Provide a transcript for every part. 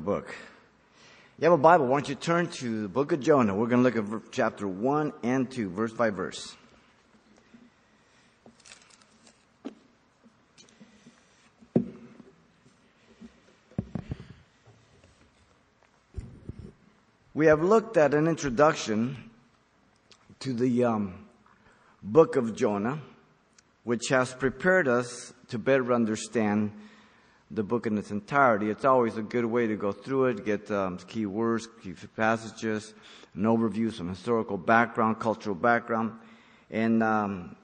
book. You have a Bible, why don't you turn to the book of Jonah? We're going to look at chapter 1 and 2, verse by verse. We have looked at an introduction to the um, book of Jonah, which has prepared us to better understand the book in its entirety. It's always a good way to go through it, get um, key words, key passages, an overview, some historical background, cultural background, and um,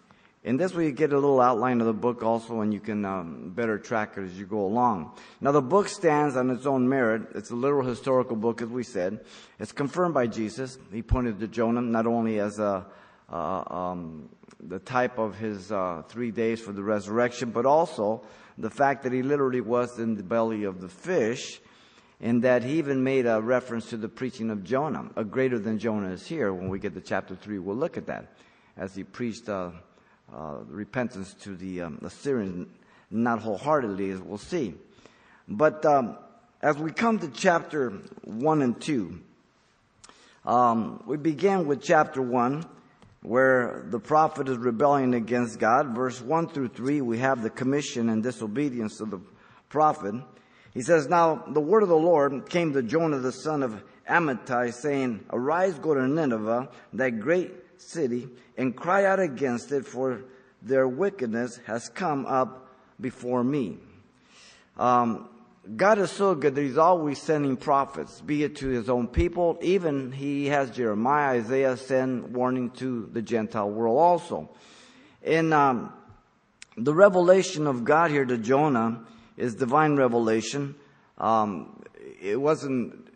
in this way you get a little outline of the book also, and you can um, better track it as you go along. Now the book stands on its own merit. It's a literal historical book, as we said. It's confirmed by Jesus. He pointed to Jonah not only as a uh, um, the type of his uh, three days for the resurrection, but also the fact that he literally was in the belly of the fish, and that he even made a reference to the preaching of Jonah. A greater than Jonah is here. When we get to chapter 3, we'll look at that. As he preached uh, uh, repentance to the um, Assyrians, not wholeheartedly, as we'll see. But um, as we come to chapter 1 and 2, um, we begin with chapter 1 where the prophet is rebelling against God. Verse 1 through 3, we have the commission and disobedience of the prophet. He says, Now the word of the Lord came to Jonah the son of Amittai, saying, Arise, go to Nineveh, that great city, and cry out against it, for their wickedness has come up before me. Um, God is so good that He's always sending prophets, be it to His own people. Even He has Jeremiah, Isaiah send warning to the Gentile world also. In um, the revelation of God here to Jonah is divine revelation. Um, it wasn't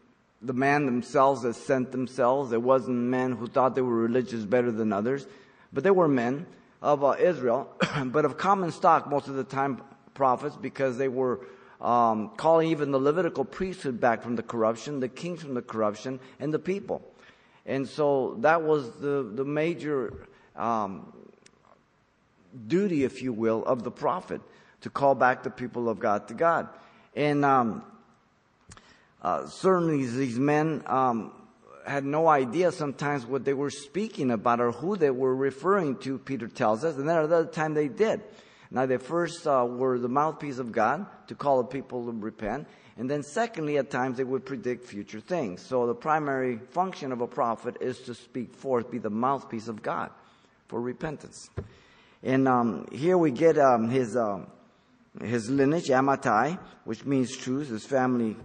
the man themselves that sent themselves. It wasn't men who thought they were religious better than others, but they were men of uh, Israel, but of common stock most of the time prophets because they were um, calling even the Levitical priesthood back from the corruption, the kings from the corruption, and the people. And so that was the, the major um, duty, if you will, of the prophet to call back the people of God to God. And um, uh, certainly these men um, had no idea sometimes what they were speaking about or who they were referring to, Peter tells us, and then at other time they did. Now, they first uh, were the mouthpiece of God to call the people to repent. And then, secondly, at times they would predict future things. So, the primary function of a prophet is to speak forth, be the mouthpiece of God for repentance. And um, here we get um, his, um, his lineage, Amittai, which means truth, his family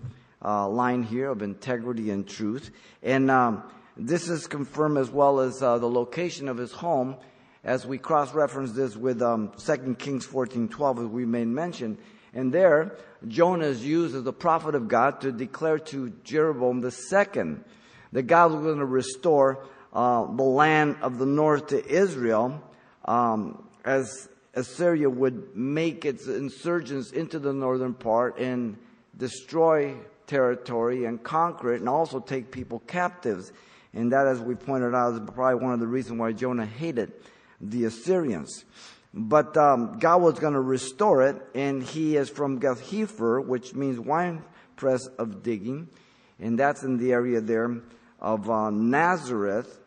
uh, line here of integrity and truth. And um, this is confirmed as well as uh, the location of his home as we cross-reference this with um, 2 Kings 14:12, as we made mention. And there, Jonah is used as the prophet of God to declare to Jeroboam the second that God was going to restore uh, the land of the north to Israel um, as Assyria would make its insurgents into the northern part and destroy territory and conquer it and also take people captives. And that, as we pointed out, is probably one of the reasons why Jonah hated the Assyrians. But um, God was going to restore it, and he is from Gath-hepher, which means wine press of digging, and that's in the area there of uh, Nazareth,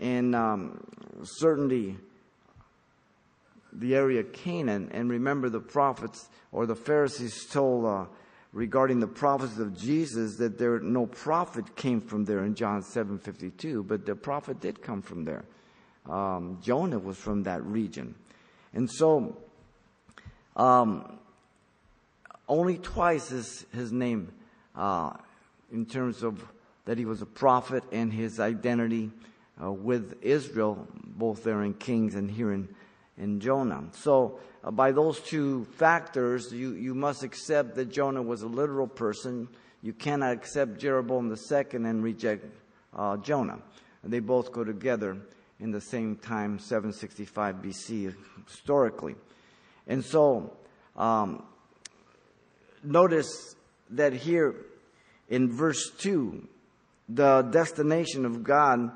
and um, certainly the area of Canaan. And remember, the prophets or the Pharisees told uh, regarding the prophecies of Jesus that there no prophet came from there in John seven fifty two, but the prophet did come from there um, Jonah was from that region. And so, um, only twice is his name uh, in terms of that he was a prophet and his identity uh, with Israel, both there in Kings and here in, in Jonah. So, uh, by those two factors, you, you must accept that Jonah was a literal person. You cannot accept Jeroboam II and reject uh, Jonah. They both go together in the same time, 765 BC, historically. And so, um, notice that here in verse 2, the destination of God,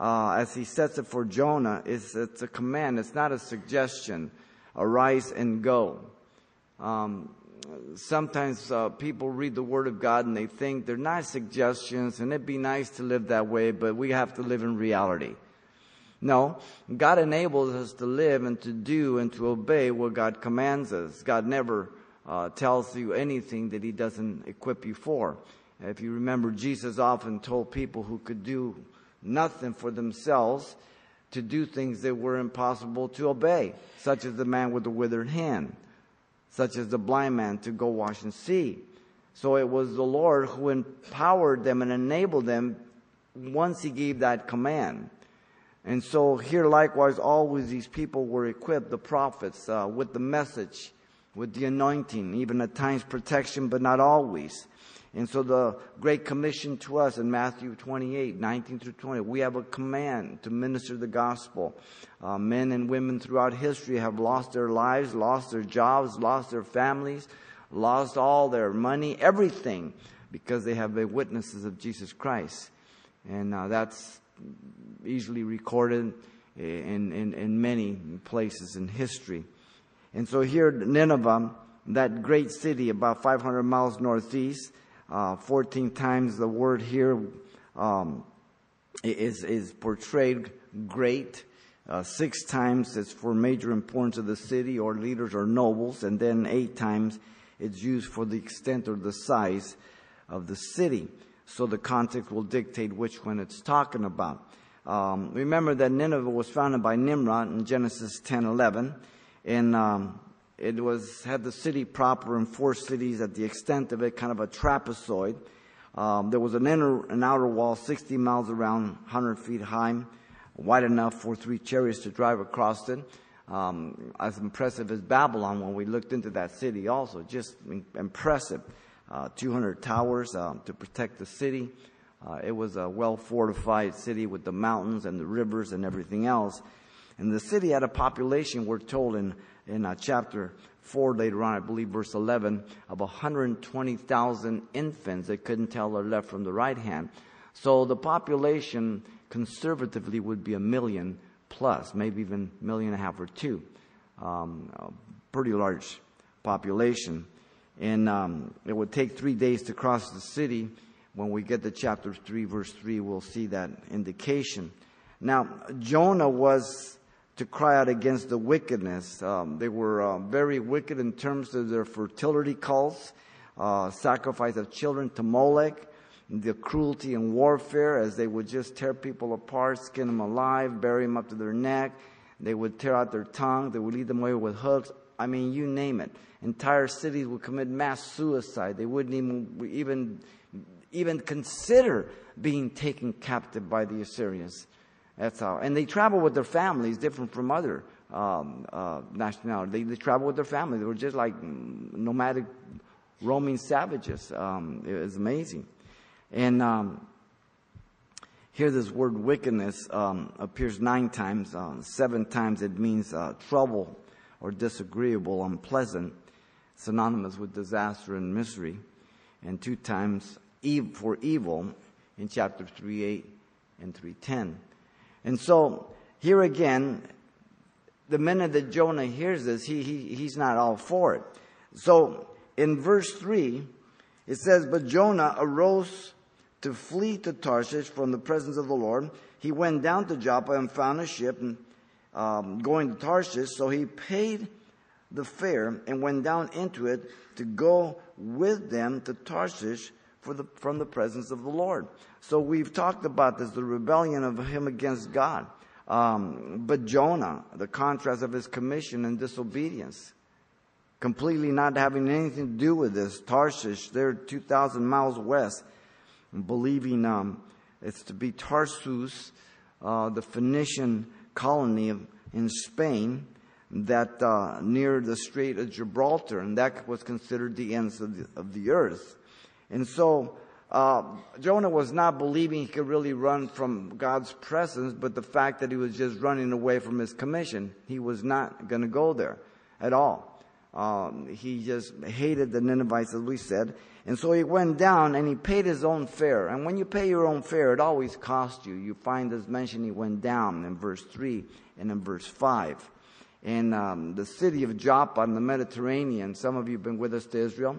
uh, as he sets it for Jonah, is it's a command. It's not a suggestion. Arise and go. Um, sometimes uh, people read the Word of God and they think they're nice suggestions and it'd be nice to live that way, but we have to live in reality. No, God enables us to live and to do and to obey what God commands us. God never uh, tells you anything that He doesn't equip you for. If you remember, Jesus often told people who could do nothing for themselves to do things that were impossible to obey, such as the man with the withered hand such as the blind man to go wash and see. So it was the Lord who empowered them and enabled them once he gave that command. And so here likewise, always these people were equipped, the prophets, uh, with the message, with the anointing, even at times protection, but not always. And so the Great Commission to us in Matthew 28, 19 through 20, we have a command to minister the gospel. Uh, men and women throughout history have lost their lives, lost their jobs, lost their families, lost all their money, everything, because they have been witnesses of Jesus Christ. And uh, that's easily recorded in, in, in many places in history. And so here, Nineveh, that great city about 500 miles northeast, uh, 14 times the word here um, is, is portrayed great. Uh, six times it's for major importance of the city or leaders or nobles, and then eight times it's used for the extent or the size of the city. So the context will dictate which one it's talking about. Um, remember that Nineveh was founded by Nimrod in Genesis 10 11, and um, it was had the city proper and four cities at the extent of it, kind of a trapezoid. Um, there was an inner and outer wall 60 miles around, 100 feet high, wide enough for three chariots to drive across it. Um, as impressive as Babylon when we looked into that city also, just impressive. Uh, 200 towers uh, to protect the city. Uh, it was a well fortified city with the mountains and the rivers and everything else. And the city had a population, we're told in in uh, chapter 4 later on, I believe verse 11, of 120,000 infants that couldn't tell their left from the right hand. So the population conservatively would be a million plus, maybe even a million and a half or two. Um, pretty large population. And um, it would take three days to cross the city. When we get to chapter 3, verse 3, we'll see that indication. Now, Jonah was to cry out against the wickedness. Um, they were uh, very wicked in terms of their fertility cults, uh, sacrifice of children to Molech, the cruelty and warfare as they would just tear people apart, skin them alive, bury them up to their neck. They would tear out their tongue. They would lead them away with hooks. I mean, you name it. Entire cities would commit mass suicide. They wouldn't even, even, even consider being taken captive by the Assyrians. That's how. And they travel with their families, different from other um, uh, nationalities. They, they travel with their families. They were just like nomadic, roaming savages. Um, it was amazing. And um, here, this word wickedness um, appears nine times. Uh, seven times it means uh, trouble or disagreeable, unpleasant, synonymous with disaster and misery. And two times for evil in chapter 3 8 and 310. And so here again, the minute that Jonah hears this, he, he, he's not all for it. So in verse 3, it says, But Jonah arose to flee to Tarshish from the presence of the Lord. He went down to Joppa and found a ship and, um, going to Tarshish. So he paid the fair and went down into it to go with them to Tarshish the, from the presence of the Lord. So we've talked about this, the rebellion of him against God. Um, but Jonah, the contrast of his commission and disobedience, completely not having anything to do with this. Tarshish, they're 2,000 miles west, believing um, it's to be Tarsus, uh, the Phoenician colony of, in Spain, that uh, near the Strait of Gibraltar, and that was considered the ends of the, of the earth. And so uh, Jonah was not believing he could really run from God's presence, but the fact that he was just running away from his commission, he was not going to go there at all. Um, he just hated the Ninevites, as we said. And so he went down and he paid his own fare. And when you pay your own fare, it always costs you. You find this mention he went down in verse 3 and in verse 5. In um, the city of Joppa in the Mediterranean. Some of you have been with us to Israel.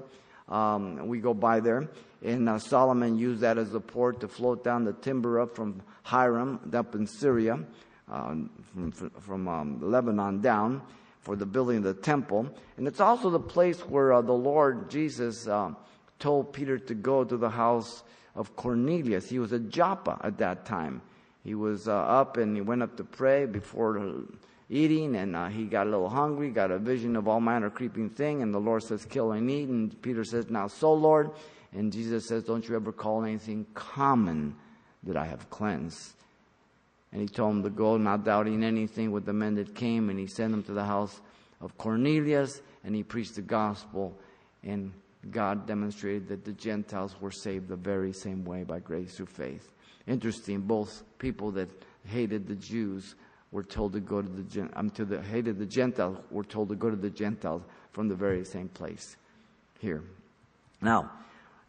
Um, we go by there. And uh, Solomon used that as a port to float down the timber up from Hiram, up in Syria, uh, from, from um, Lebanon down, for the building of the temple. And it's also the place where uh, the Lord Jesus uh, told Peter to go to the house of Cornelius. He was at Joppa at that time. He was uh, up and he went up to pray before eating, and uh, he got a little hungry, got a vision of all manner of creeping thing, and the Lord says, Kill and eat. And Peter says, Now so, Lord. And Jesus says, Don't you ever call anything common that I have cleansed. And he told him to go, not doubting anything, with the men that came, and he sent them to the house of Cornelius, and he preached the gospel, and God demonstrated that the Gentiles were saved the very same way by grace through faith. Interesting, both people that hated the Jews were told to go to the um, to the hated the Gentiles were told to go to the Gentiles from the very same place here. Now,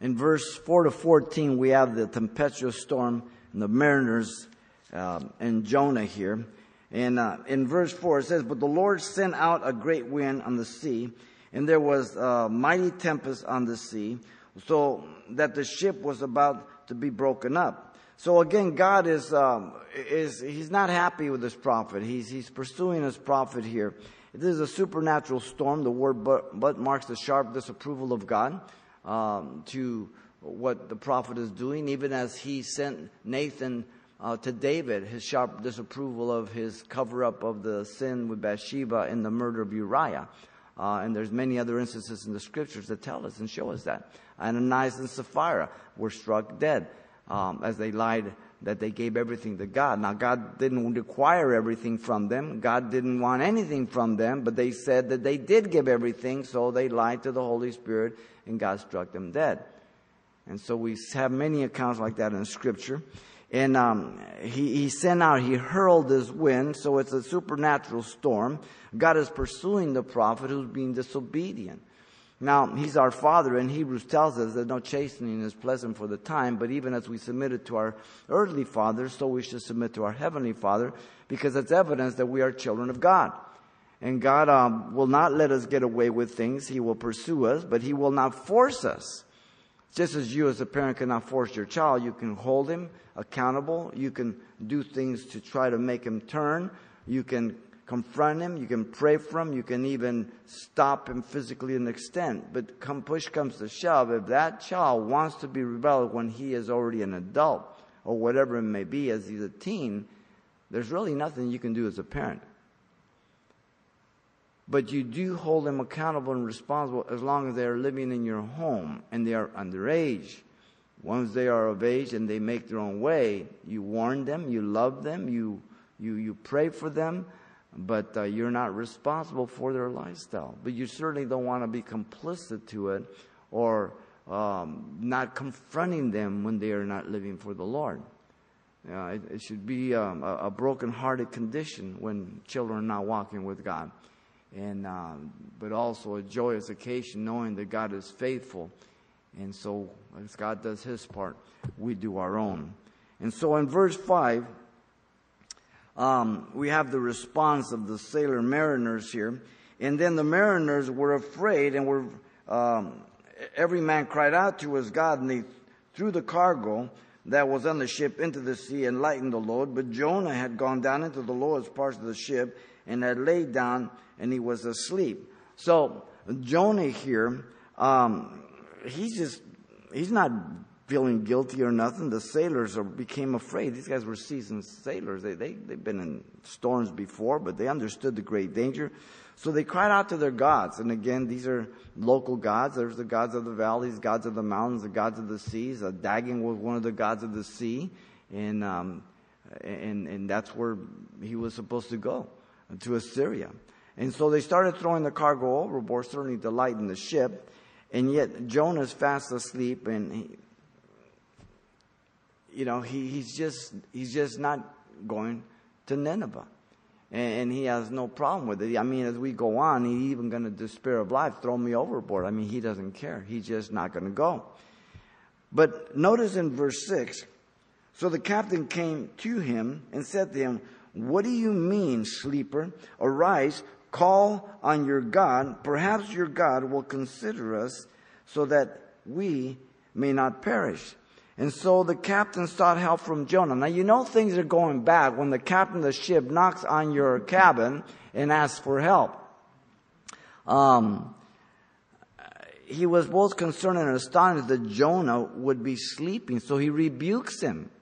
in verse four to fourteen, we have the tempestuous storm and the mariners um, and Jonah here. And uh, in verse four it says, "But the Lord sent out a great wind on the sea, and there was a mighty tempest on the sea, so that the ship was about to be broken up." So again, God is, um, is, he's not happy with this prophet. He's, he's pursuing his prophet here. This is a supernatural storm. The word but, but marks the sharp disapproval of God um, to what the prophet is doing, even as he sent Nathan uh, to David, his sharp disapproval of his cover up of the sin with Bathsheba and the murder of Uriah. Uh, and there's many other instances in the scriptures that tell us and show us that. Ananias and Sapphira were struck dead um, as they lied that they gave everything to God. Now, God didn't require everything from them. God didn't want anything from them, but they said that they did give everything, so they lied to the Holy Spirit, and God struck them dead. And so we have many accounts like that in Scripture. And um, he, he sent out, he hurled this wind, so it's a supernatural storm. God is pursuing the prophet who's being disobedient. Now, he's our father, and Hebrews tells us that no chastening is pleasant for the time, but even as we submitted to our earthly father, so we should submit to our heavenly father, because it's evidence that we are children of God. And God um, will not let us get away with things. He will pursue us, but He will not force us. Just as you, as a parent, cannot force your child, you can hold him accountable. You can do things to try to make him turn. You can confront him, you can pray for him, you can even stop him physically an extent. But come push comes to shove, if that child wants to be rebellious when he is already an adult, or whatever it may be as he's a teen, there's really nothing you can do as a parent. But you do hold them accountable and responsible as long as they are living in your home and they are underage. Once they are of age and they make their own way, you warn them, you love them, you, you, you pray for them, but uh, you're not responsible for their lifestyle. But you certainly don't want to be complicit to it or um, not confronting them when they are not living for the Lord. It, it, should be um, a, a broken-hearted condition when children are not walking with God, and uh, but also a joyous occasion knowing that God is faithful, and so as God does His part, we do our own. And so in verse five um, we have the response of the sailor mariners here. And then the mariners were afraid and were, um, every man cried out to his God and they threw the cargo that was on the ship into the sea and lightened the load. But Jonah had gone down into the lowest parts of the ship and had laid down and he was asleep. So Jonah here, um, he's just, he's not feeling guilty or nothing. The sailors are, became afraid. These guys were seasoned sailors. They, they, they've been in storms before, but they understood the great danger. So they cried out to their gods. And again, these are local gods. There's the gods of the valleys, gods of the mountains, the gods of the seas. Uh, Dagon was one of the gods of the sea. And, um, and, and that's where he was supposed to go, to Assyria. And so they started throwing the cargo overboard, certainly to lighten the ship. And yet Jonah's fast asleep, and he, you know, he, he's just he's just not going to Nineveh. And, and he has no problem with it. I mean, as we go on, he's even going to despair of life, throw me overboard. I mean, he doesn't care. He's just not going to go. But notice in verse 6 so the captain came to him and said to him, What do you mean, sleeper? Arise, Call on your God. Perhaps your God will consider us so that we may not perish. And so the captain sought help from Jonah. Now you know things are going bad when the captain of the ship knocks on your cabin and asks for help. Um, he was both concerned and astonished that Jonah would be sleeping, so he rebukes him.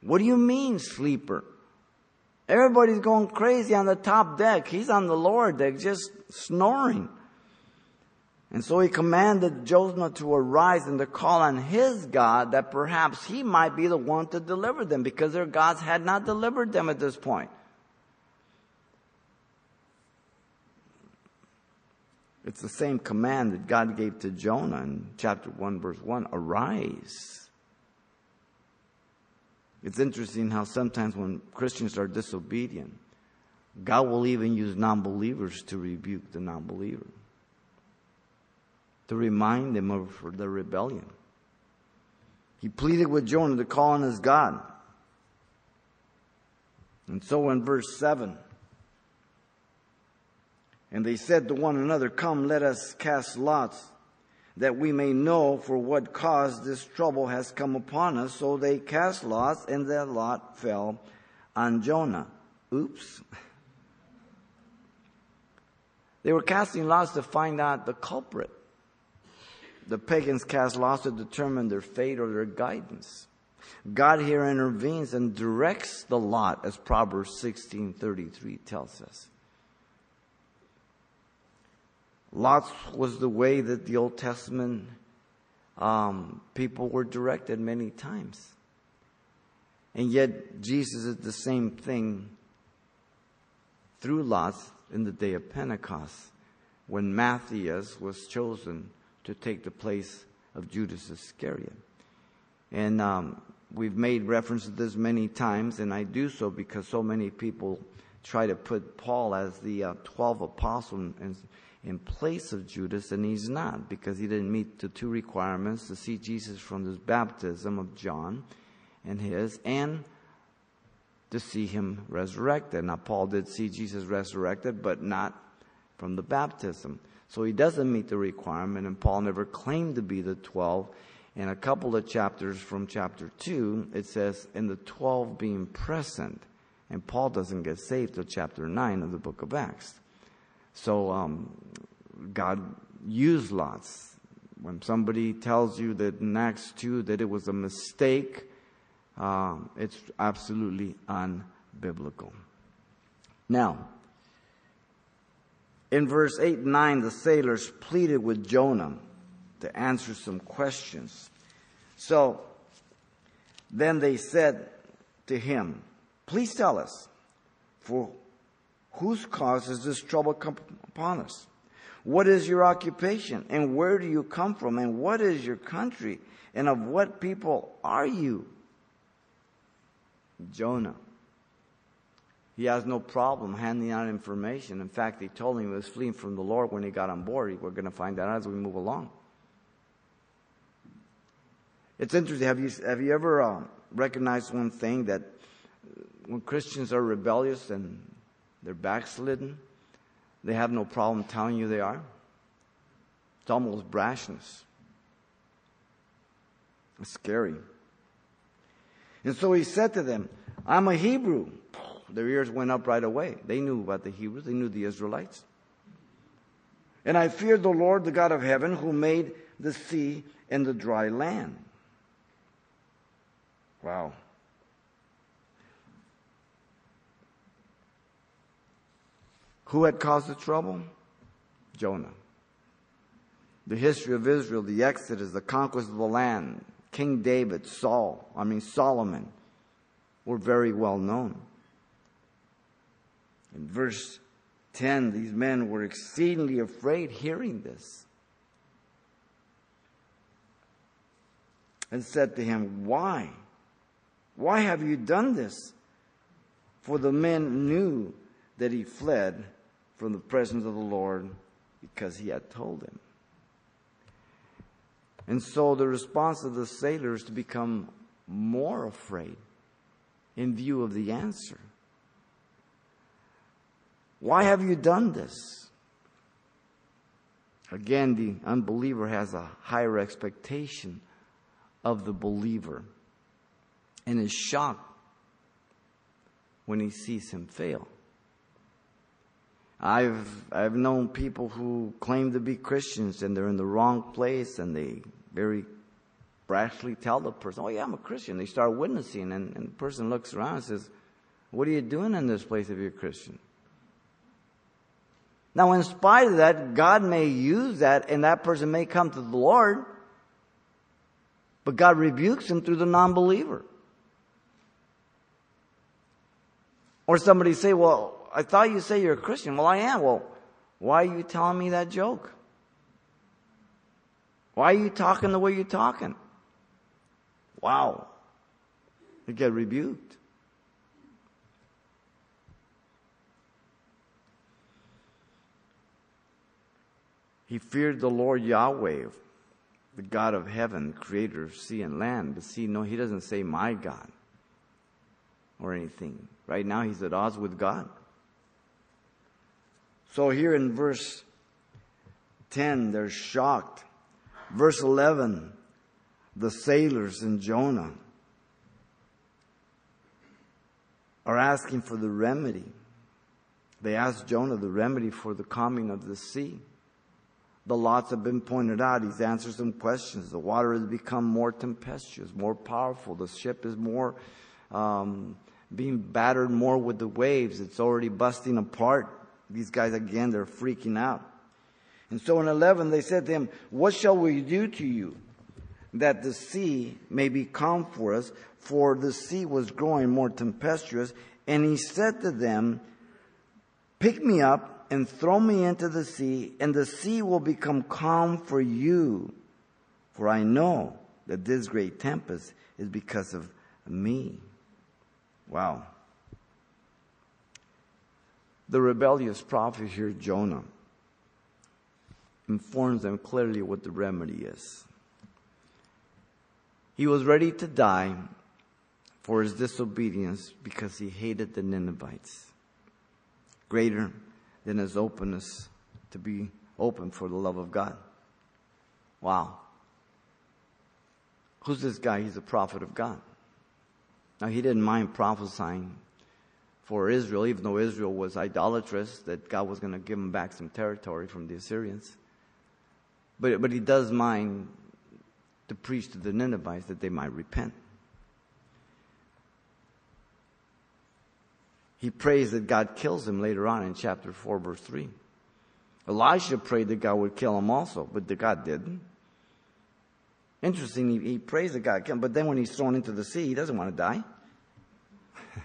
What do you mean, sleeper? Everybody's going crazy on the top deck. He's on the lower deck, just snoring. And so he commanded Jonah to arise and to call on his God that perhaps he might be the one to deliver them because their gods had not delivered them at this point. It's the same command that God gave to Jonah in chapter 1 verse 1. Arise. It's interesting how sometimes when Christians are disobedient, God will even use non-believers to rebuke the non-believer. To remind them of the rebellion. He pleaded with Jonah to call on his God. And so in verse 7, and they said to one another, Come, let us cast lots that we may know for what cause this trouble has come upon us. So they cast lots, and their lot fell on Jonah. Oops. They were casting lots to find out the culprit. The pagans cast lots to determine their fate or their guidance. God here intervenes and directs the lot, as Proverbs 16:33 tells us. Lots was the way that the Old Testament um, people were directed many times. And yet, Jesus is the same thing through lots in the day of Pentecost when Matthias was chosen to take the place of Judas Iscariot. And um, we've made reference to this many times, and I do so because so many people try to put Paul as the uh, 12 apostles and, in place of Judas, and he's not because he didn't meet the two requirements to see Jesus from the baptism of John and his, and to see him resurrected. Now, Paul did see Jesus resurrected, but not from the baptism. So he doesn't meet the requirement, and Paul never claimed to be the 12. In a couple of chapters from chapter 2, it says, in the 12 being present. And Paul doesn't get saved till chapter 9 of the book of Acts. So um, God used lots. When somebody tells you that in Acts 2 that it was a mistake, uh, it's absolutely unbiblical. Now, in verse 8 and 9, the sailors pleaded with Jonah to answer some questions. So then they said to him, Please tell us, for Whose cause has this trouble come upon us? What is your occupation? And where do you come from? And what is your country? And of what people are you? Jonah. He has no problem handing out information. In fact, he told him he was fleeing from the Lord when he got on board. We're going to find that out as we move along. It's interesting. Have you, have you ever uh, recognized one thing that when Christians are rebellious and they're backslidden. They have no problem telling you they are. It's almost brashness. It's scary. And so he said to them, I'm a Hebrew. Their ears went up right away. They knew about the Hebrews, they knew the Israelites. And I feared the Lord, the God of heaven, who made the sea and the dry land. Wow. Who had caused the trouble? Jonah. The history of Israel, the Exodus, the conquest of the land, King David, Saul, I mean Solomon, were very well known. In verse 10, these men were exceedingly afraid hearing this. And said to him, Why? Why have you done this? For the men knew that he fled from the presence of the Lord because he had told him. And so the response of the sailors to become more afraid in view of the answer. Why have you done this? Again, the unbeliever has a higher expectation of the believer and is shocked when he sees him fail. I've, I've known people who claim to be Christians and they're in the wrong place and they very brashly tell the person, Oh, yeah, I'm a Christian. They start witnessing and, and the person looks around and says, What are you doing in this place if you're a Christian? Now, in spite of that, God may use that and that person may come to the Lord, but God rebukes him through the non-believer. Or somebody say, well, I thought you say you're a Christian. Well, I am. Well, why are you telling me that joke? Why are you talking the way you're talking? Wow. You get rebuked. He feared the Lord Yahweh, the God of heaven, creator of sea and land. But see, no, he doesn't say my God or anything. Right now, he's at odds with God. So here in verse 10, they're shocked. Verse 11, the sailors in Jonah are asking for the remedy. They ask Jonah the remedy for the calming of the sea. The lots have been pointed out. He's answered some questions. The water has become more tempestuous, more powerful. The ship is more um, being battered more with the waves. It's already busting apart. These guys again, they're freaking out. And so in 11, they said to him, What shall we do to you that the sea may be calm for us? For the sea was growing more tempestuous. And he said to them, Pick me up and throw me into the sea, and the sea will become calm for you. For I know that this great tempest is because of me. Wow. The rebellious prophet here, Jonah, informs them clearly what the remedy is. He was ready to die for his disobedience because he hated the Ninevites. Greater than his openness to be open for the love of God. Wow. Who's this guy? He's a prophet of God. Now, he didn't mind prophesying for Israel, even though Israel was idolatrous, that God was going to give him back some territory from the Assyrians. But, but he does mind to preach to the Ninevites that they might repent. He prays that God kills him later on in chapter 4, verse 3. Elijah prayed that God would kill him also, but God didn't. Interesting, he, he prays that God kill but then when he's thrown into the sea, he doesn't want to die.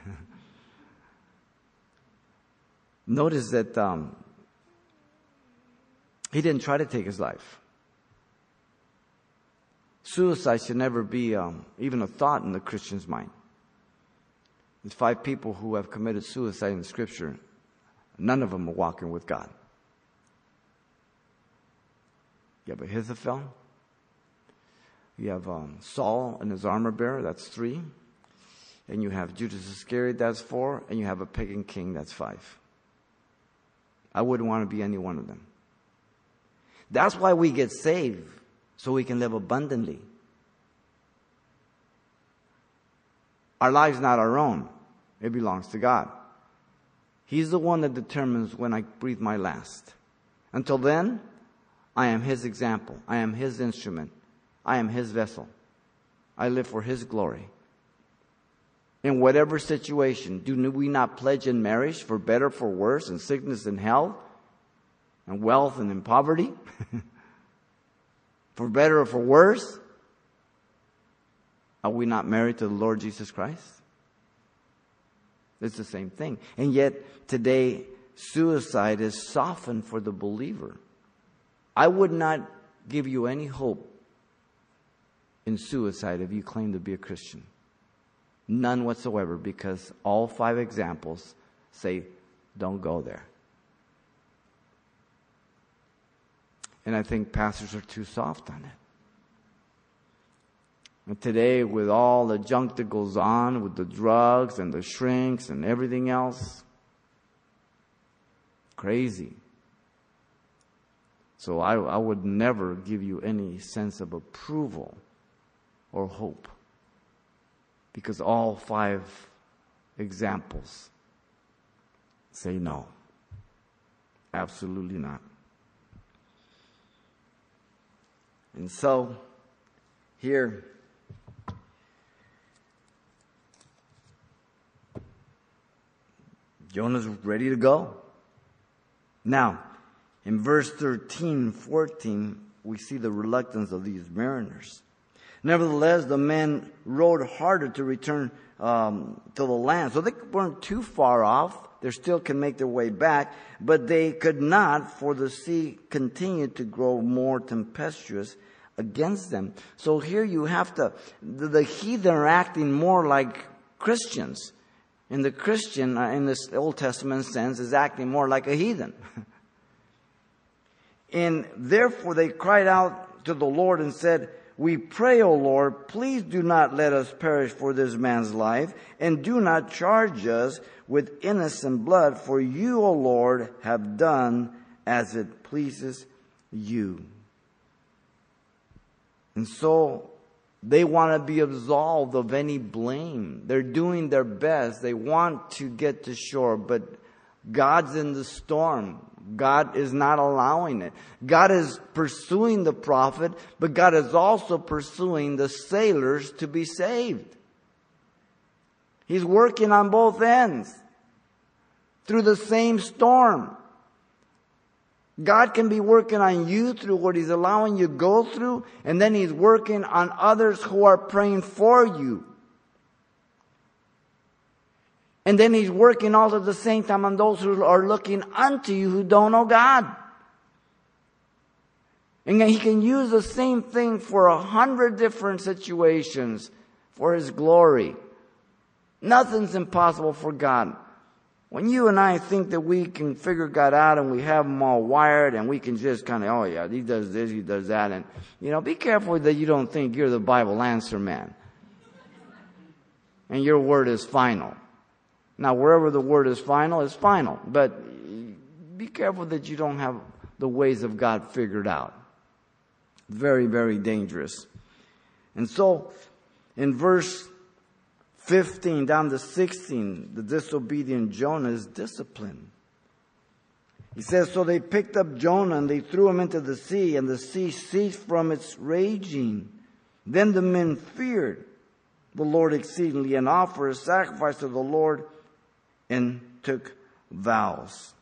Notice that um, he didn't try to take his life. Suicide should never be um, even a thought in the Christian's mind. There's five people who have committed suicide in Scripture. None of them are walking with God. You have Ahithophel. You have um, Saul and his armor bearer. That's three. And you have Judas Iscariot. That's four. And you have a pagan king. That's five. I wouldn't want to be any one of them. That's why we get saved, so we can live abundantly. Our life's not our own. It belongs to God. He's the one that determines when I breathe my last. Until then, I am His example. I am His instrument. I am His vessel. I live for His glory. In whatever situation, do we not pledge in marriage for better, for worse, in sickness and health, and wealth and in poverty? for better or for worse? Are we not married to the Lord Jesus Christ? It's the same thing. And yet, today, suicide is softened for the believer. I would not give you any hope in suicide if you claim to be a Christian. None whatsoever, because all five examples say, don't go there. And I think pastors are too soft on it. And today, with all the junk that goes on with the drugs and the shrinks and everything else, crazy. So I, I would never give you any sense of approval or hope. Because all five examples say no. Absolutely not. And so, here, Jonah's ready to go. Now, in verse 13 14, we see the reluctance of these mariners. Nevertheless, the men rowed harder to return um, to the land. So they weren't too far off. They still can make their way back, but they could not, for the sea continued to grow more tempestuous against them. So here you have to, the, the heathen are acting more like Christians. And the Christian, uh, in this Old Testament sense, is acting more like a heathen. and therefore they cried out to the Lord and said, we pray, O Lord, please do not let us perish for this man's life, and do not charge us with innocent blood, for you, O Lord, have done as it pleases you. And so they want to be absolved of any blame. They're doing their best. They want to get to shore, but God's in the storm. God is not allowing it. God is pursuing the prophet, but God is also pursuing the sailors to be saved. He's working on both ends through the same storm. God can be working on you through what He's allowing you to go through, and then He's working on others who are praying for you. And then he's working all at the same time on those who are looking unto you who don't know God. And he can use the same thing for a hundred different situations for his glory. Nothing's impossible for God. When you and I think that we can figure God out and we have them all wired and we can just kind of, oh yeah, he does this, he does that. And, you know, be careful that you don't think you're the Bible answer man. And your word is final. Now, wherever the word is final, is final. But be careful that you don't have the ways of God figured out. Very, very dangerous. And so, in verse 15 down to 16, the disobedient Jonah is disciplined. He says, So they picked up Jonah and they threw him into the sea, and the sea ceased from its raging. Then the men feared the Lord exceedingly and offered a sacrifice to the Lord and took vows.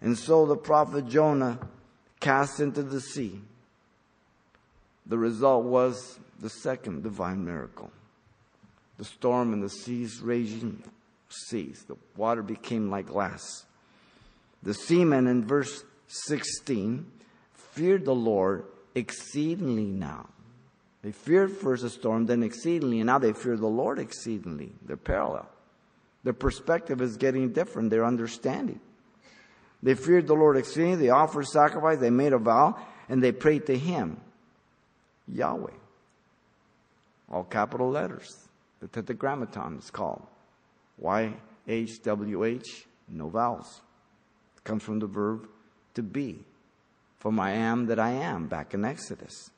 And so the prophet Jonah cast into the sea. The result was the second divine miracle. The storm and the seas raging ceased. The water became like glass. The seamen in verse 16 feared the Lord exceedingly now. They feared first the storm, then exceedingly, and now they fear the Lord exceedingly. They're parallel. Their perspective is getting different, their understanding. They feared the Lord exceedingly, they offered sacrifice, they made a vow, and they prayed to Him, Yahweh. All capital letters. The Tetragrammaton is called. Y-H-W-H, no vowels. It comes from the verb to be. From I am that I am, back in Exodus.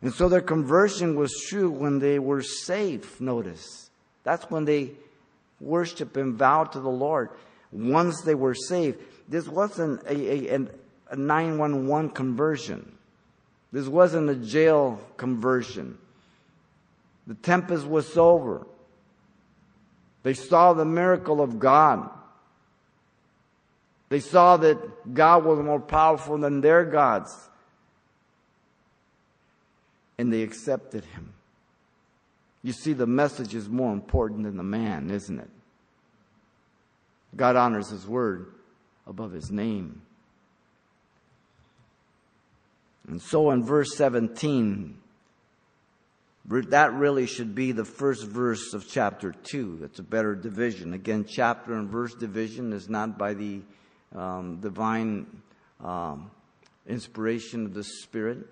And so their conversion was true when they were saved, notice. That's when they worship and vow to the Lord once they were saved. This wasn't a, a, a 911 conversion. This wasn't a jail conversion. The tempest was over. They saw the miracle of God. They saw that God was more powerful than their gods. And they accepted Him. You see, the message is more important than the man, isn't it? God honors His word above His name. And so in verse 17, that really should be the first verse of chapter 2. That's a better division. Again, chapter and verse division is not by the um, divine um, inspiration of the Spirit.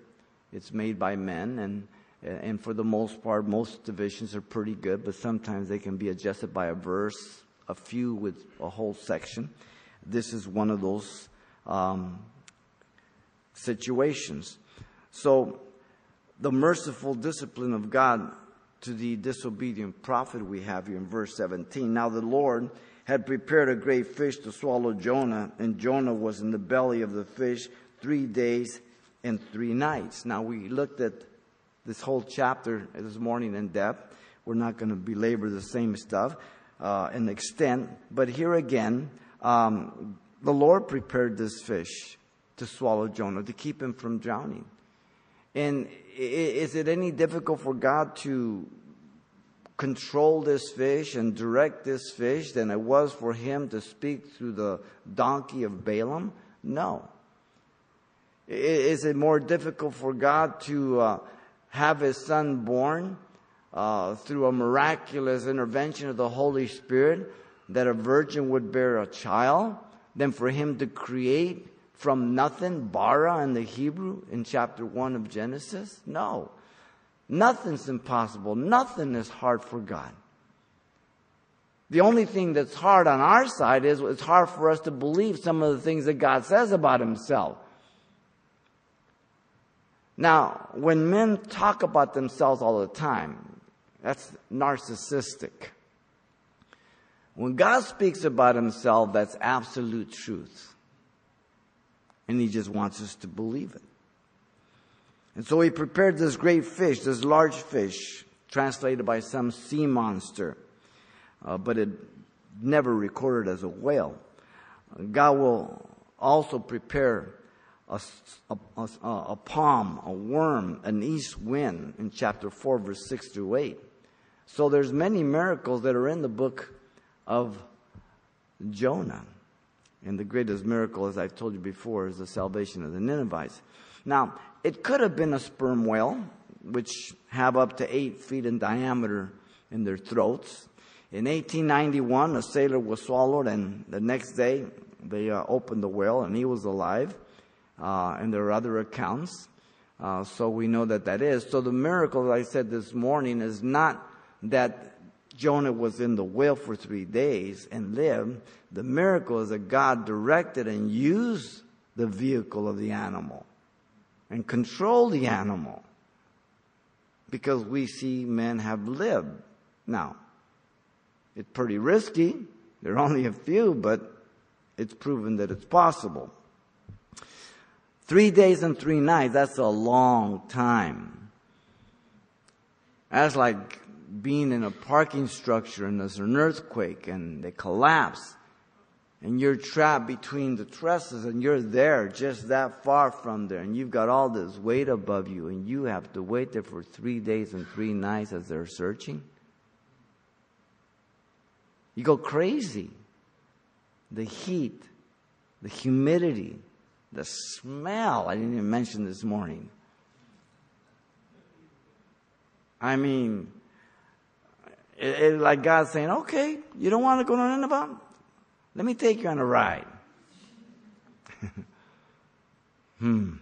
It's made by men, and and for the most part, most divisions are pretty good, but sometimes they can be adjusted by a verse, a few with a whole section. this is one of those um, situations. So, the merciful discipline of God to the disobedient prophet we have here in verse 17. Now the Lord had prepared a great fish to swallow Jonah, and Jonah was in the belly of the fish three days and three nights. Now we looked at this whole chapter this morning in depth. We're not going to belabor the same stuff uh, in extent, but here again, um, the Lord prepared this fish to swallow Jonah, to keep him from drowning. And is it any difficult for God to control this fish and direct this fish than it was for him to speak through the donkey of Balaam? No. Is it more difficult for God to uh, have his son born uh, through a miraculous intervention of the Holy Spirit that a virgin would bear a child than for him to create from nothing, bara in the Hebrew in chapter 1 of Genesis? No. Nothing's impossible. Nothing is hard for God. The only thing that's hard on our side is it's hard for us to believe some of the things that God says about himself. Now, when men talk about themselves all the time, that's narcissistic. When God speaks about himself, that's absolute truth. And he just wants us to believe it. And so he prepared this great fish, this large fish, translated by some sea monster, uh, but it never recorded as a whale. God will also prepare a, a, a, palm, a worm, an east wind in chapter 4, verse 6 through 8. So there's many miracles that are in the book of Jonah. And the greatest miracle, as I've told you before, is the salvation of the Ninevites. Now, it could have been a sperm whale, which have up to eight feet in diameter in their throats. In 1891, a sailor was swallowed, and the next day they uh, opened the whale, and he was alive. Uh, and there are other accounts. Uh, so we know that that is. So the miracle that I said this morning is not that Jonah was in the whale for three days and lived. The miracle is that God directed and used the vehicle of the animal and controlled the animal because we see men have lived. Now, it's pretty risky. There are only a few, but it's proven that it's possible. Three days and three nights, that's a long time. That's like being in a parking structure and there's an earthquake and they collapse and you're trapped between the trusses and you're there just that far from there and you've got all this weight above you and you have to wait there for three days and three nights as they're searching. You go crazy. The heat, the humidity, the smell. I didn't even mention this morning. I mean, it, it, like God saying, okay, you don't want to go to Nineveh? Let me take you on a ride. hmm.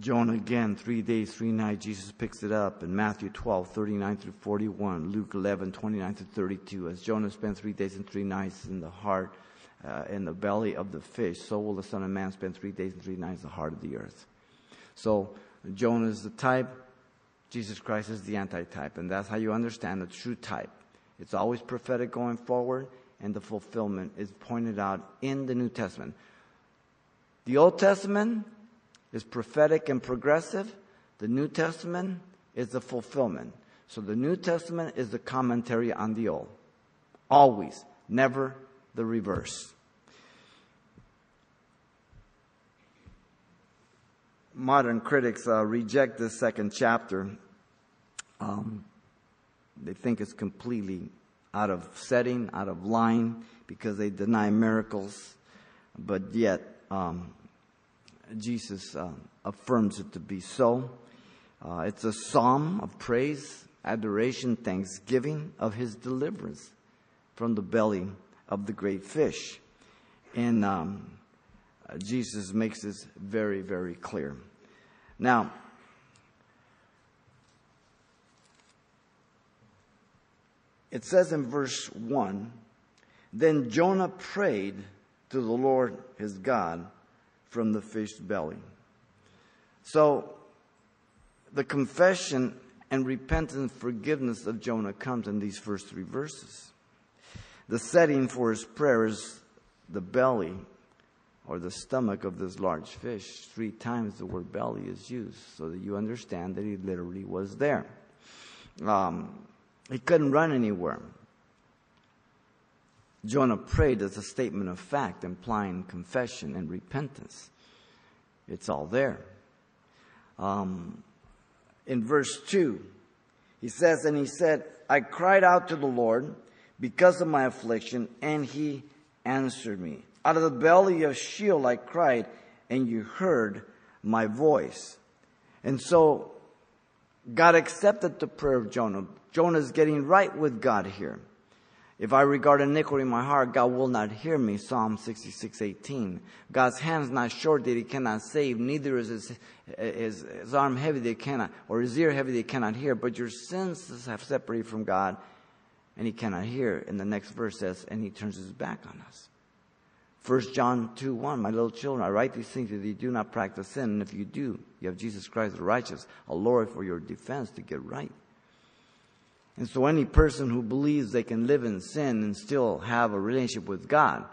Jonah again, three days, three nights. Jesus picks it up in Matthew 12, 39 through 41, Luke 11, 29 through 32. As Jonah spent three days and three nights in the heart, uh, in the belly of the fish, so will the Son of Man spend three days and three nights in the heart of the earth. So Jonah is the type, Jesus Christ is the antitype, and that's how you understand the true type. It's always prophetic going forward, and the fulfillment is pointed out in the New Testament. The Old Testament is prophetic and progressive. The New Testament is the fulfillment. So the New Testament is the commentary on the Old. Always, never the reverse. Modern critics uh, reject this second chapter. Um, they think it's completely out of setting, out of line, because they deny miracles. But yet, um, Jesus uh, affirms it to be so. Uh, it's a psalm of praise, adoration, thanksgiving of his deliverance from the belly of the great fish. And um, Jesus makes this very, very clear. Now, it says in verse 1 Then Jonah prayed to the Lord his God from the fish's belly. So, the confession and repentance forgiveness of Jonah comes in these first three verses. The setting for his prayer is the belly or the stomach of this large fish. Three times the word belly is used so that you understand that he literally was there. Um, he couldn't run anywhere. Jonah prayed as a statement of fact, implying confession and repentance. It's all there. Um, in verse 2, he says, And he said, I cried out to the Lord because of my affliction, and he answered me. Out of the belly of Sheol I cried, and you heard my voice. And so God accepted the prayer of Jonah. Jonah is getting right with God here. If I regard iniquity in my heart, God will not hear me. Psalm 66, 18. God's hand's not short that he cannot save, neither is his, his, his arm heavy that he cannot, or his ear heavy that he cannot hear. But your sins have separated from God, and he cannot hear. And the next verse says, and he turns his back on us. 1 John 2, 1, my little children, I write these things that you do not practice sin. And if you do, you have Jesus Christ the righteous, a Lord for your defense to get right. And so any person who believes they can live in sin and still have a relationship with God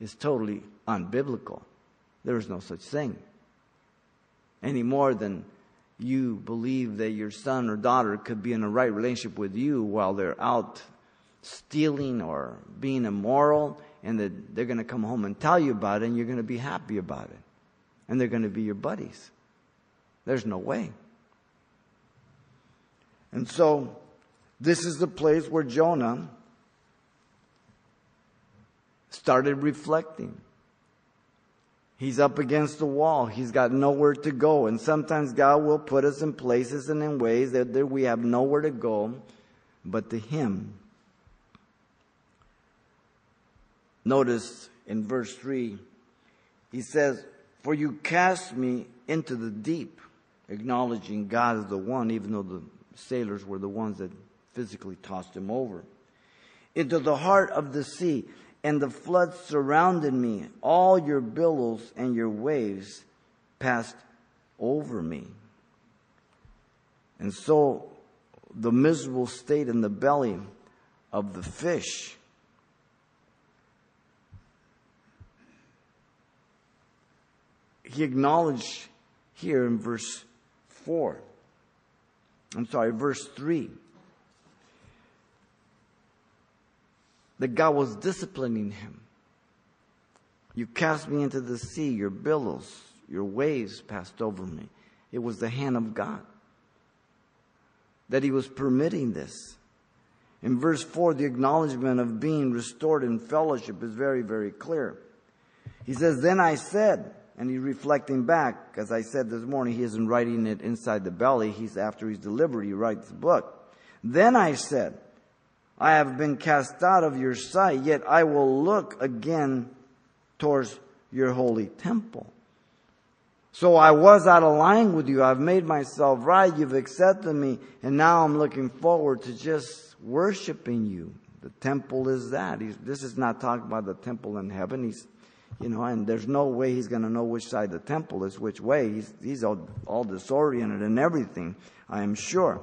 is totally unbiblical. There is no such thing. Any more than you believe that your son or daughter could be in a right relationship with you while they're out stealing or being immoral and that they're going to come home and tell you about it and you're going to be happy about it. And they're going to be your buddies. There's no way. And so this is the place where Jonah started reflecting. He's up against the wall. He's got nowhere to go. And sometimes God will put us in places and in ways that, that we have nowhere to go but to Him. Notice in verse 3, he says, For you cast me into the deep, acknowledging God as the one, even though the sailors were the ones that physically tossed him over. Into the heart of the sea, and the floods surrounded me. All your billows and your waves passed over me. And so the miserable state in the belly of the fish he acknowledged here in verse 4. I'm sorry, verse 3. that God was disciplining him. You cast me into the sea, your billows, your waves passed over me. It was the hand of God that he was permitting this. In verse 4, the acknowledgement of being restored in fellowship is very, very clear. He says, Then I said, and he's reflecting back, as I said this morning, he isn't writing it inside the belly. He's after he's delivered, he writes the book. Then I said, I have been cast out of your sight, yet I will look again towards your holy temple. So I was out of line with you. I've made myself right. You've accepted me. And now I'm looking forward to just worshiping you. The temple is that. He's, this is not talking about the temple in heaven. He's, you know, and there's no way he's going to know which side the temple is, which way. He's, he's all, all disoriented and everything, I am sure.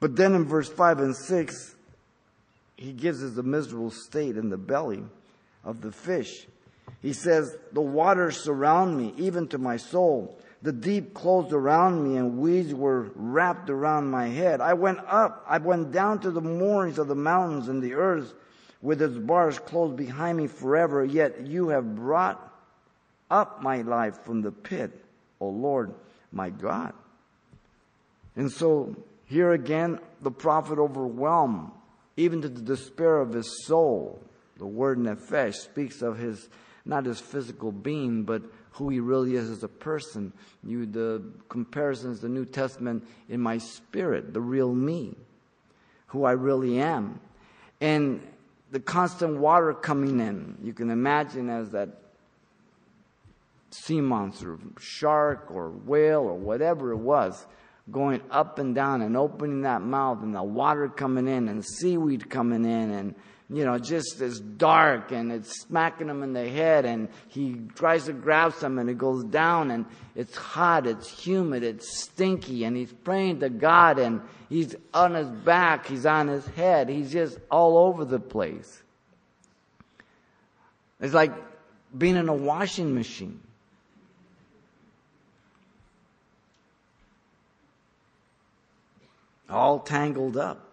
But then in verse 5 and 6, he gives us the miserable state in the belly of the fish. He says, The waters surround me, even to my soul. The deep closed around me, and weeds were wrapped around my head. I went up, I went down to the moorings of the mountains, and the earth with its bars closed behind me forever. Yet you have brought up my life from the pit, O Lord, my God. And so here again, the prophet overwhelmed, even to the despair of his soul. The word nefesh speaks of his, not his physical being, but who he really is as a person. You, the comparisons, the New Testament in my spirit, the real me, who I really am. And the constant water coming in, you can imagine as that sea monster, shark or whale or whatever it was, going up and down and opening that mouth and the water coming in and seaweed coming in and you know, just as dark and it's smacking him in the head and he tries to grab some and it goes down and it's hot, it's humid, it's stinky and he's praying to God and he's on his back, he's on his head, he's just all over the place. It's like being in a washing machine. All tangled up.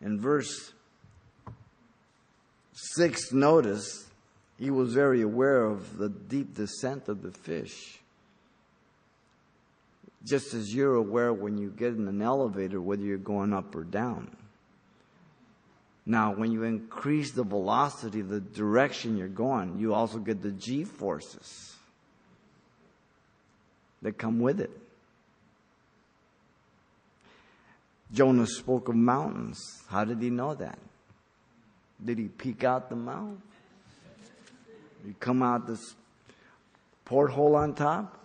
In verse 6, notice he was very aware of the deep descent of the fish. Just as you're aware when you get in an elevator whether you're going up or down. Now, when you increase the velocity, the direction you're going, you also get the g forces that come with it. Jonah spoke of mountains. How did he know that? Did he peek out the mouth? Did he come out this porthole on top?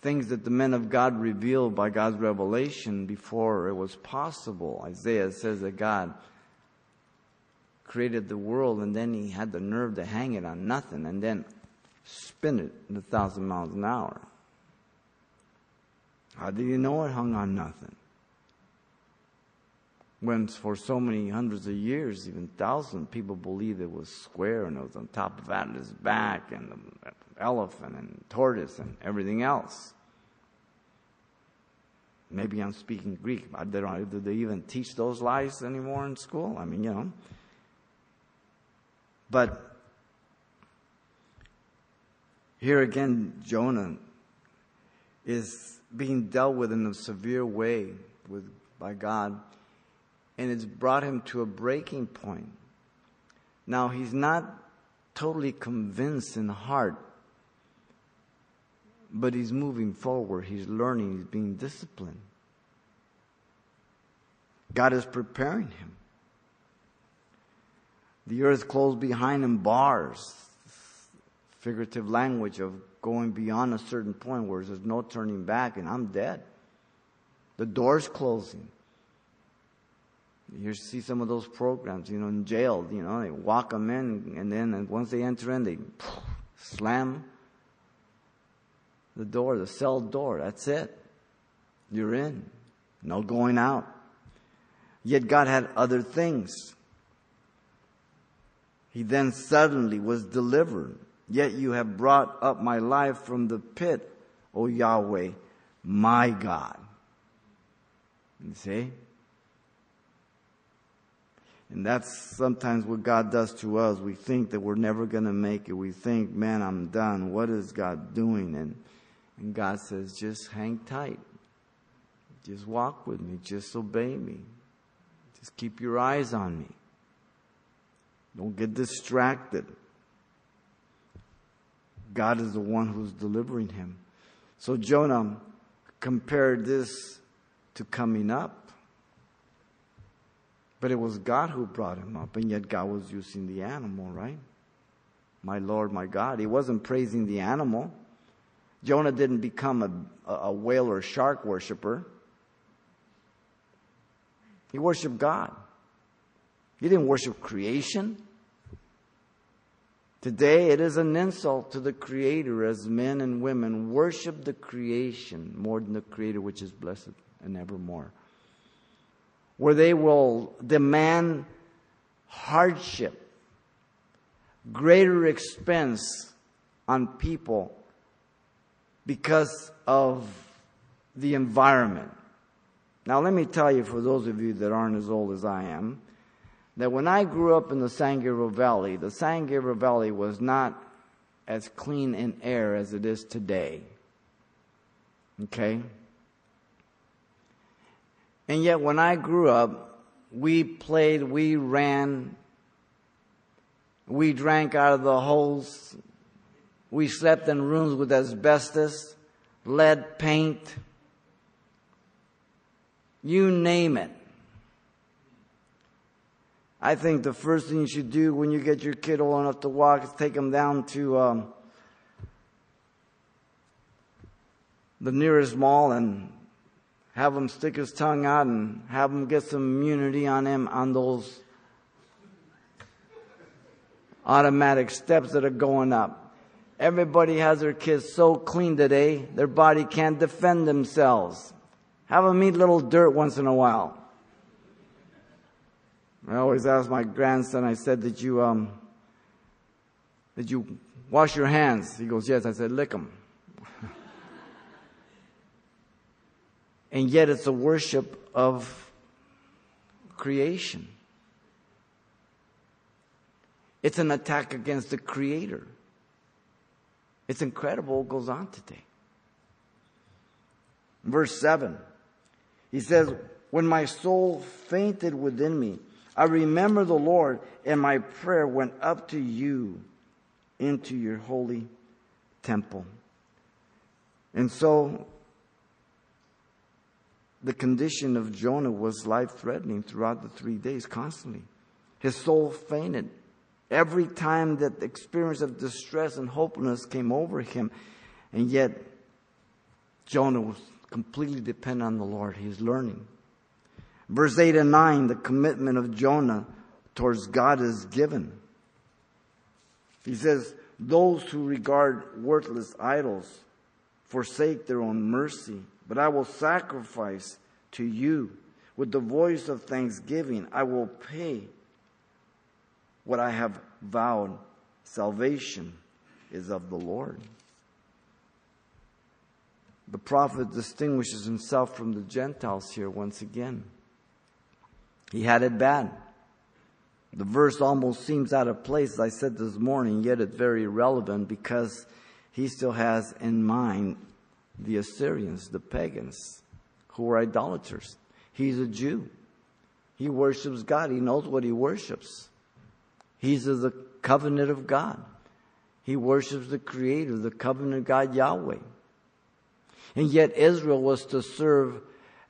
Things that the men of God revealed by God's revelation before it was possible. Isaiah says that God created the world and then he had the nerve to hang it on nothing and then spin it a thousand miles an hour. How did he know it hung on nothing? When for so many hundreds of years, even thousands, people believed it was square and it was on top of Atlas' back and the elephant and tortoise and everything else. Maybe I'm speaking Greek. I don't do they even teach those lies anymore in school? I mean, you know. But here again, Jonah is being dealt with in a severe way with, by God and it's brought him to a breaking point. Now, he's not totally convinced in heart, but he's moving forward. He's learning, he's being disciplined. God is preparing him. The earth closed behind him bars, figurative language of going beyond a certain point where there's no turning back and I'm dead. The door's closing. You see some of those programs, you know, in jail, you know, they walk them in, and then once they enter in, they slam the door, the cell door. That's it. You're in. No going out. Yet God had other things. He then suddenly was delivered. Yet you have brought up my life from the pit, O Yahweh, my God. You see? And that's sometimes what God does to us. We think that we're never going to make it. We think, man, I'm done. What is God doing? And, and God says, just hang tight. Just walk with me. Just obey me. Just keep your eyes on me. Don't get distracted. God is the one who's delivering him. So Jonah compared this to coming up. But it was God who brought him up, and yet God was using the animal, right? My Lord, my God. He wasn't praising the animal. Jonah didn't become a, a whale or shark worshiper. He worshiped God. He didn't worship creation. Today, it is an insult to the Creator as men and women worship the creation more than the Creator, which is blessed and evermore where they will demand hardship, greater expense on people because of the environment. Now, let me tell you, for those of you that aren't as old as I am, that when I grew up in the San Gabriel Valley, the San Gabriel Valley was not as clean in air as it is today. Okay? And yet, when I grew up, we played, we ran, we drank out of the holes, we slept in rooms with asbestos, lead paint, you name it. I think the first thing you should do when you get your kid old enough to walk is take them down to um, the nearest mall and have him stick his tongue out and have him get some immunity on him on those automatic steps that are going up. Everybody has their kids so clean today, their body can't defend themselves. Have them eat little dirt once in a while. I always ask my grandson, I said, did you, um, did you wash your hands? He goes, yes. I said, lick them. And yet it's a worship of creation. It's an attack against the Creator. It's incredible what goes on today. Verse 7, he says, When my soul fainted within me, I remember the Lord, and my prayer went up to you into your holy temple. And so the condition of Jonah was life threatening throughout the three days, constantly. His soul fainted. Every time that the experience of distress and hopelessness came over him, and yet Jonah was completely dependent on the Lord. He's learning. Verse 8 and 9, the commitment of Jonah towards God is given. He says, Those who regard worthless idols forsake their own mercy, but I will sacrifice to you with the voice of thanksgiving. I will pay what I have vowed. Salvation is of the Lord. The prophet distinguishes himself from the Gentiles here once again. He had it bad. The verse almost seems out of place, as I said this morning, yet it's very relevant because he still has in mind the Assyrians, the pagans, who were idolaters. He's a Jew. He worships God. He knows what he worships. He's of the covenant of God. He worships the Creator, the covenant God Yahweh. And yet Israel was to serve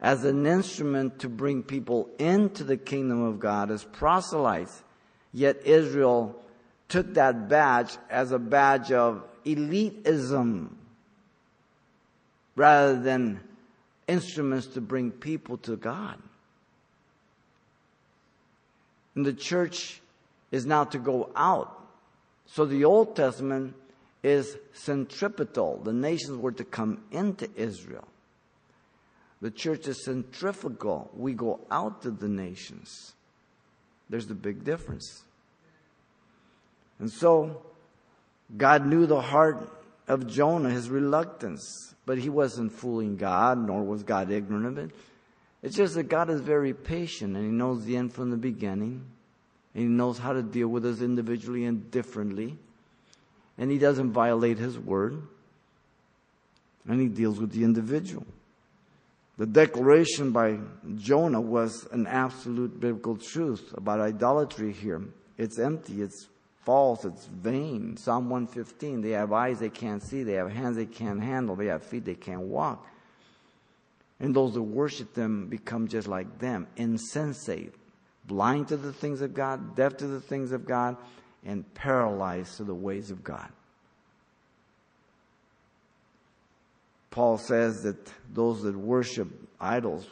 as an instrument to bring people into the kingdom of God as proselytes. Yet Israel took that badge as a badge of elitism rather than instruments to bring people to God. And the church is now to go out. So the Old Testament is centripetal. The nations were to come into Israel. The church is centrifugal. We go out to the nations. There's the big difference. And so, God knew the heart of Jonah, his reluctance, but he wasn't fooling God, nor was God ignorant of it. It's just that God is very patient and he knows the end from the beginning. And he knows how to deal with us individually and differently. And he doesn't violate his word. And he deals with the individual. The declaration by Jonah was an absolute biblical truth about idolatry here. It's empty, it's false, it's vain. Psalm 115 they have eyes they can't see, they have hands they can't handle, they have feet they can't walk. And those that worship them become just like them, insensate, blind to the things of God, deaf to the things of God, and paralyzed to the ways of God. Paul says that those that worship idols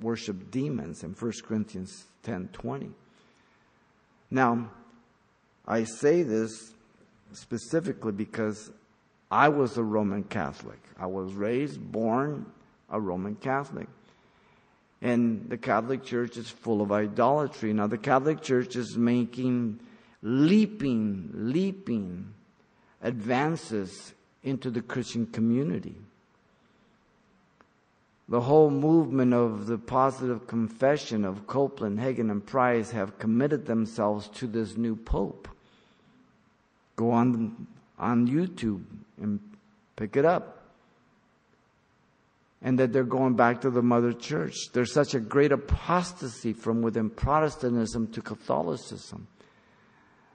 worship demons in 1 Corinthians 10:20. Now, I say this specifically because I was a Roman Catholic. I was raised, born a Roman Catholic. And the Catholic Church is full of idolatry. Now, the Catholic Church is making leaping, leaping advances into the Christian community the whole movement of the positive confession of Copeland, Hagin, and Price have committed themselves to this new pope. Go on on YouTube and pick it up. And that they're going back to the mother church. There's such a great apostasy from within Protestantism to Catholicism.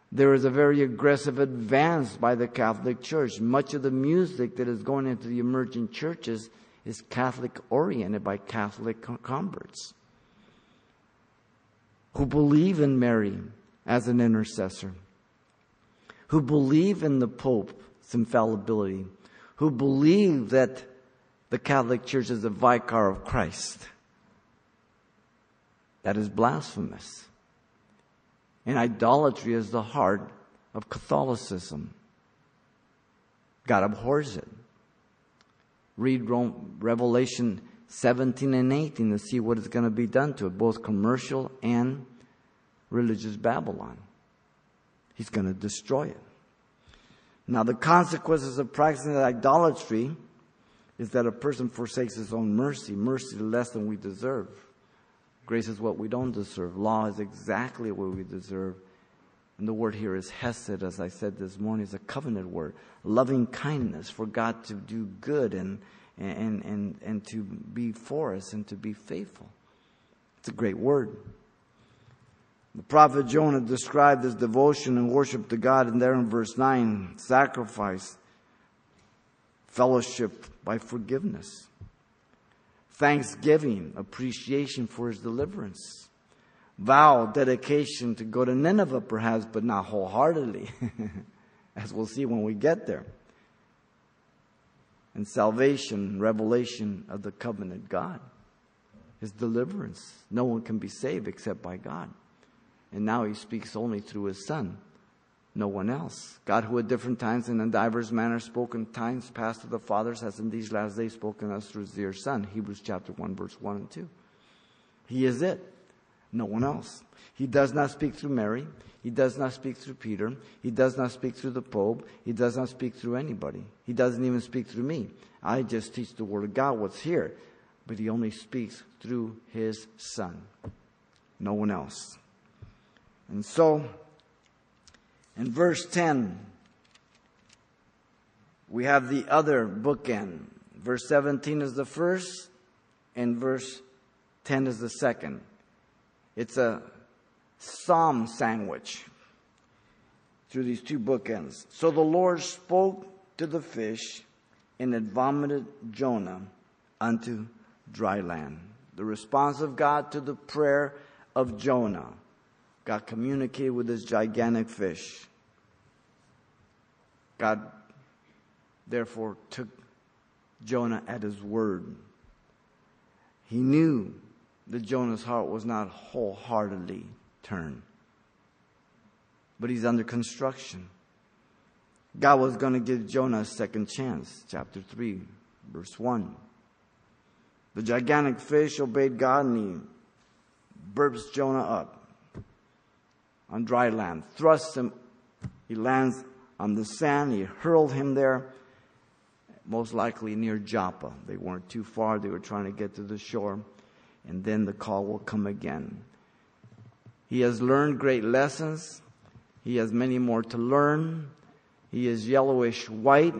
There is a very aggressive advance by the Catholic Church. Much of the music that is going into the emerging churches is Catholic oriented by Catholic converts who believe in Mary as an intercessor, who believe in the Pope's infallibility, who believe that the Catholic Church is the vicar of Christ. That is blasphemous. And idolatry is the heart of Catholicism. God abhors it. Read Rome, Revelation 17 and 18 to see what is going to be done to it, both commercial and religious Babylon. He's going to destroy it. Now, the consequences of practicing idolatry is that a person forsakes his own mercy. Mercy is less than we deserve. Grace is what we don't deserve. Law is exactly what we deserve. And the word here is hesed, as I said this morning, is a covenant word. Loving kindness for God to do good and, and, and, and to be for us and to be faithful. It's a great word. The prophet Jonah described his devotion and worship to God, and there in verse 9, sacrifice, fellowship by forgiveness, thanksgiving, appreciation for his deliverance, vow, dedication to go to Nineveh perhaps, but not wholeheartedly, as we'll see when we get there, and salvation, revelation of the covenant God, his deliverance. No one can be saved except by God. And now he speaks only through his son, no one else. God, who at different times and in divers manners in times past to the fathers, has in these last days spoken us through his dear son. Hebrews chapter 1, verse 1 and 2. He is it, no one else. He does not speak through Mary. He does not speak through Peter. He does not speak through the Pope. He does not speak through anybody. He doesn't even speak through me. I just teach the Word of God, what's here. But he only speaks through his Son. No one else. And so, in verse 10, we have the other bookend. Verse 17 is the first, and verse 10 is the second. It's a psalm sandwich through these two bookends. So the Lord spoke to the fish, and it vomited Jonah unto dry land. The response of God to the prayer of Jonah. God communicated with this gigantic fish. God therefore took Jonah at his word. He knew that Jonah's heart was not wholeheartedly turned, but he's under construction. God was going to give Jonah a second chance. Chapter 3, verse 1. The gigantic fish obeyed God and he burps Jonah up on dry land, thrust him, he lands on the sand, he hurled him there, most likely near Joppa. They weren't too far, they were trying to get to the shore, and then the call will come again. He has learned great lessons, he has many more to learn. He is yellowish white.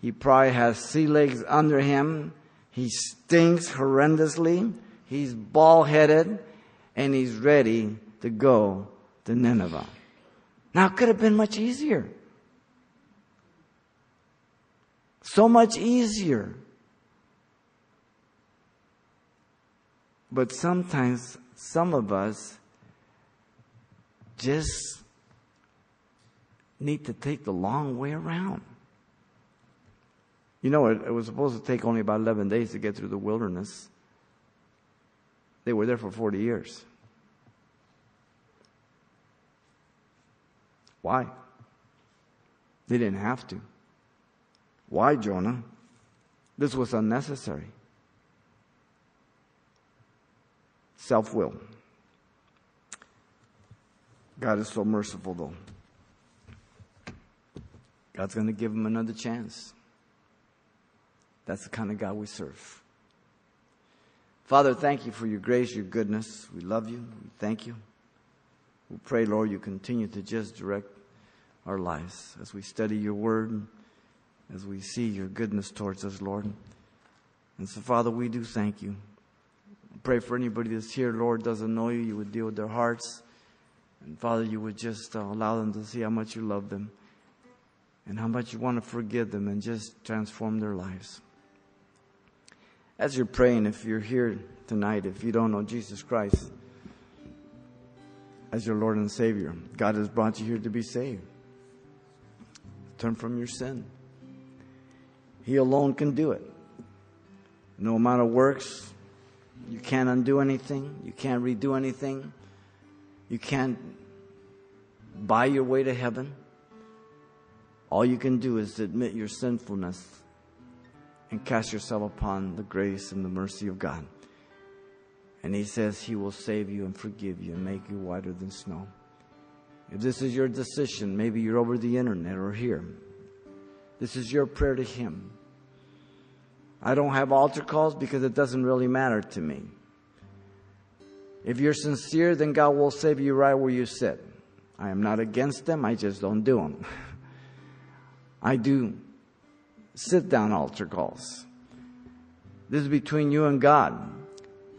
He probably has sea legs under him. He stinks horrendously. He's bald headed and he's ready to go to Nineveh. Now, it could have been much easier. So much easier. But sometimes some of us just need to take the long way around. You know, it, it, was supposed to take only about 11 days to get through the wilderness. They were there for 40 years. Why? They didn't have to. Why, Jonah? This was unnecessary. Self will. God is so merciful, though. God's going to give him another chance. That's the kind of God we serve. Father, thank you for your grace, your goodness. We love you. We thank you. We pray, Lord, you continue to just direct our lives as we study your word, as we see your goodness towards us, Lord. And so, Father, we do thank you. Pray for anybody that's here, Lord, doesn't know you, you would deal with their hearts. And Father, you would just uh, allow them to see how much you love them and how much you want to forgive them and just transform their lives. As you're praying, if you're here tonight, if you don't know Jesus Christ as your Lord and Savior, God has brought you here to be saved. Turn from your sin. He alone can do it. No amount of works. You can't undo anything. You can't redo anything. You can't buy your way to heaven. All you can do is admit your sinfulness and cast yourself upon the grace and the mercy of God. And He says He will save you and forgive you and make you whiter than snow. If this is your decision, maybe you're over the internet or here. This is your prayer to Him. I don't have altar calls because it doesn't really matter to me. If you're sincere, then God will save you right where you sit. I am not against them, I just don't do them. I do sit down altar calls. This is between you and God.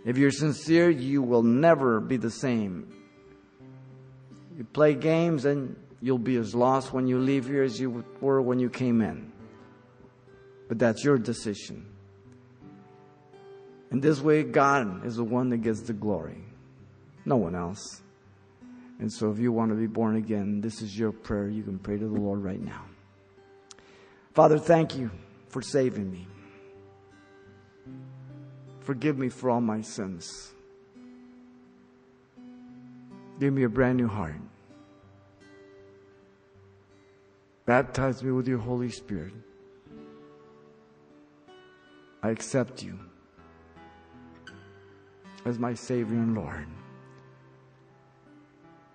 If you're sincere, you will never be the same. You play games and you'll be as lost when you leave here as you were when you came in. But that's your decision. And this way, God is the one that gets the glory, no one else. And so, if you want to be born again, this is your prayer. You can pray to the Lord right now. Father, thank you for saving me. Forgive me for all my sins. Give me a brand new heart. Baptize me with your Holy Spirit. I accept you as my Savior and Lord.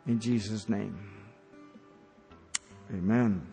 In Jesus' name, amen.